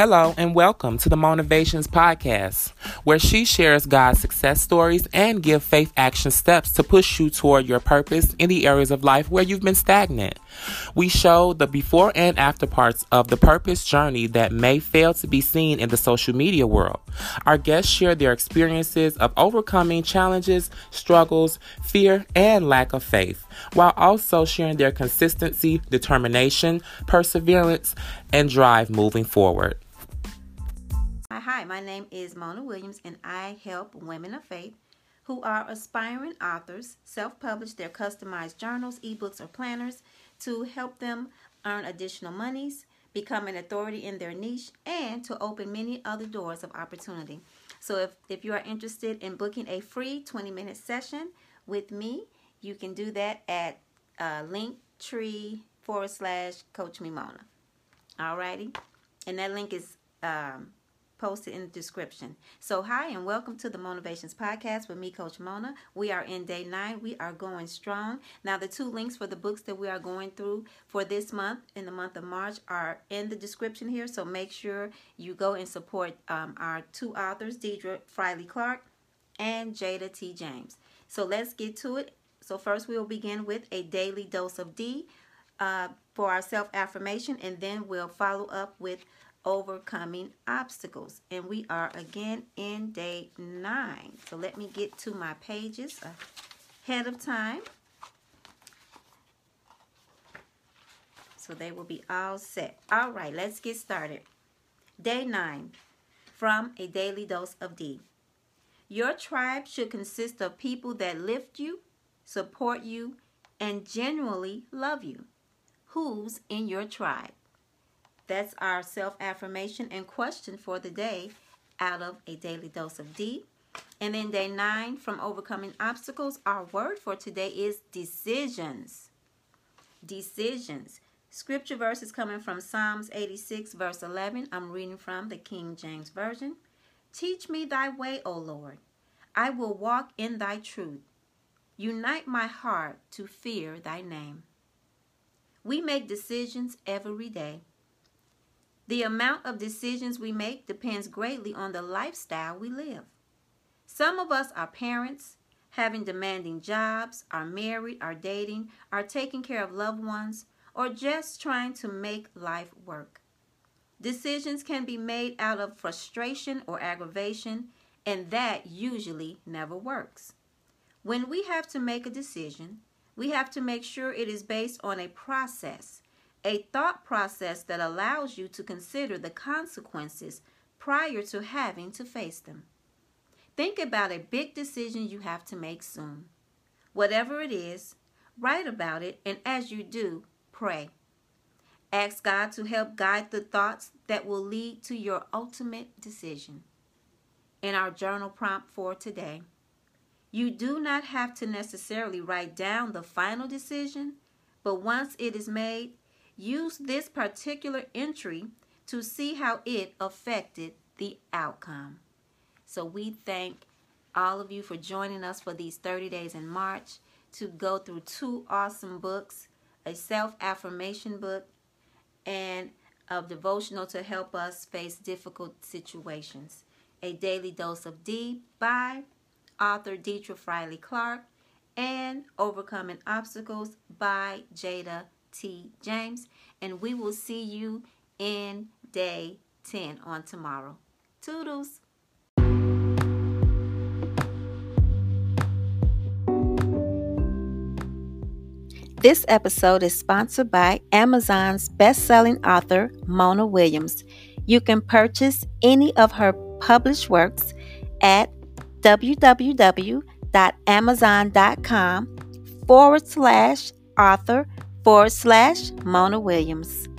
Hello, and welcome to the MonaVations Podcast, where she shares God's success stories and give faith action steps to push you toward your purpose in the areas of life where you've been stagnant. We show the before and after parts of the purpose journey that may fail to be seen in the social media world. Our guests share their experiences of overcoming challenges, struggles, fear, and lack of faith, while also sharing their consistency, determination, perseverance, and drive moving forward. Hi, my name is Mona Williams, and I help women of faith who are aspiring authors self publish their customized journals, ebooks, or planners to help them earn additional monies, become an authority in their niche, and to open many other doors of opportunity. So, if, if you are interested in booking a free 20 minute session with me, you can do that at uh, linktree forward slash coach me Mona. Alrighty. And that link is um, posted in the description. So, hi, and welcome to the MonaVations Podcast with me, Coach Mona. We are in day nine. We are going strong. Now, the two links for the books that we are going through for this month, in the month of March, are in the description here. So, make sure you go and support um, our two authors, Detra Friley Clark and Jayda T. James. So, let's get to it. So, first, we'll begin with a daily dose of Dee uh, for our self affirmation, and then we'll follow up with overcoming obstacles. And we are again in day nine. So let me get to my pages ahead of time. So they will be all set. All right, let's get started. Day nine from a daily dose of Dee. Your tribe should consist of people that lift you, support you, and genuinely love you. Who's in your tribe? That's our self affirmation and question for the day out of a daily dose of Dee. And then day nine from overcoming obstacles, our word for today is decisions. Decisions. Scripture verse is coming from Psalms 86, verse 11. I'm reading from the King James Version. Teach me thy way, O Lord. I will walk in thy truth. Unite my heart to fear thy name. We make decisions every day. The amount of decisions we make depends greatly on the lifestyle we live. Some of us are parents, having demanding jobs, are married, are dating, are taking care of loved ones, or just trying to make life work. Decisions can be made out of frustration or aggravation, and that usually never works. When we have to make a decision, we have to make sure it is based on a process a thought process that allows you to consider the consequences prior to having to face them. Think about a big decision you have to make soon. Whatever it is, write about it, and as you do, pray. Ask God to help guide the thoughts that will lead to your ultimate decision. In our journal prompt for today, you do not have to necessarily write down the final decision, but once it is made, Use this particular entry to see how it affected the outcome. So we thank all of you for joining us for these 30 days in March to go through two awesome books a self affirmation book and a devotional to help us face difficult situations. A Daily Dose of Dee by author Detra Friley Clark and Overcoming Obstacles by Jayda T. James, and we will see you in day 10 on tomorrow. Toodles. This episode is sponsored by Amazon's best-selling author Mona Williams. You can purchase any of her published works at www.amazon.com forward slash author forward slash Mona Williams.